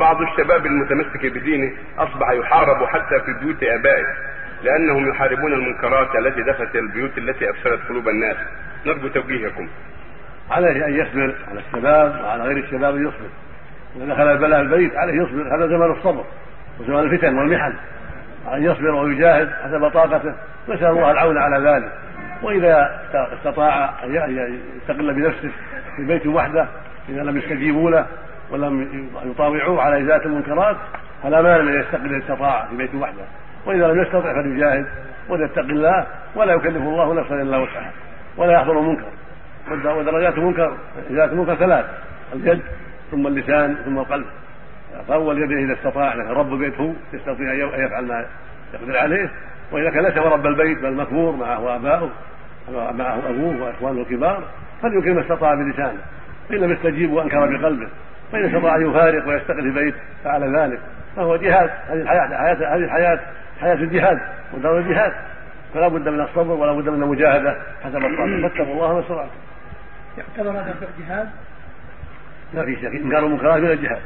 بعض الشباب المتمسك بدينه أصبح يحارب حتى في بيوت آبائه لأنهم يحاربون المنكرات التي دخلت البيوت التي أفسدت قلوب الناس. نرجو توجيهكم. عليه أن يصبر على الشباب وعلى غير الشباب أن يصبر. إذا دخل البلاء البيت عليه يصبر هذا زمان الصبر وزمان الفتن والمحن. أن يصبر ويجاهد حسب طاقته نسأل الله العون على ذلك. وإذا استطاع أن يستقل بنفسه في بيت وحده إذا لم يستجيبوا له ولم يطاوعوه على إزالة المنكرات فلا مانع من يستقل ان استطاع في بيت وحده. وإذا لم يستطع فليجاهد وليتق الله ولا يكلف الله نفسا إلا وسعها ولا يحضر المنكر. ودرجات المنكر إزالة المنكر ثلاث اليد ثم اللسان ثم القلب. فأول يده إذا استطاع لكن رب البيت هو يستطيع أن يفعل ما يقدر عليه. وإذا كان ليس رب البيت بل مكبور معه اباؤه معه أبوه وإخوانه الكبار فليكن ما استطاع بلسانه. فان لم يستجيب وأنكر بقلبه. فإن استطاع أن يفارق ويستقل في بيت فعل ذلك. فهو جهاد. هذه الحياة حياة هذه الحياة حياة الجهاد ودار الجهاد. فلا بد من الصبر ولا بد من المجاهدة حسب الطاقه فاتقوا الله ما استطعتم يعتبر هذا جهاد؟ ما في شك. إنكار المنكرات من الجهاد.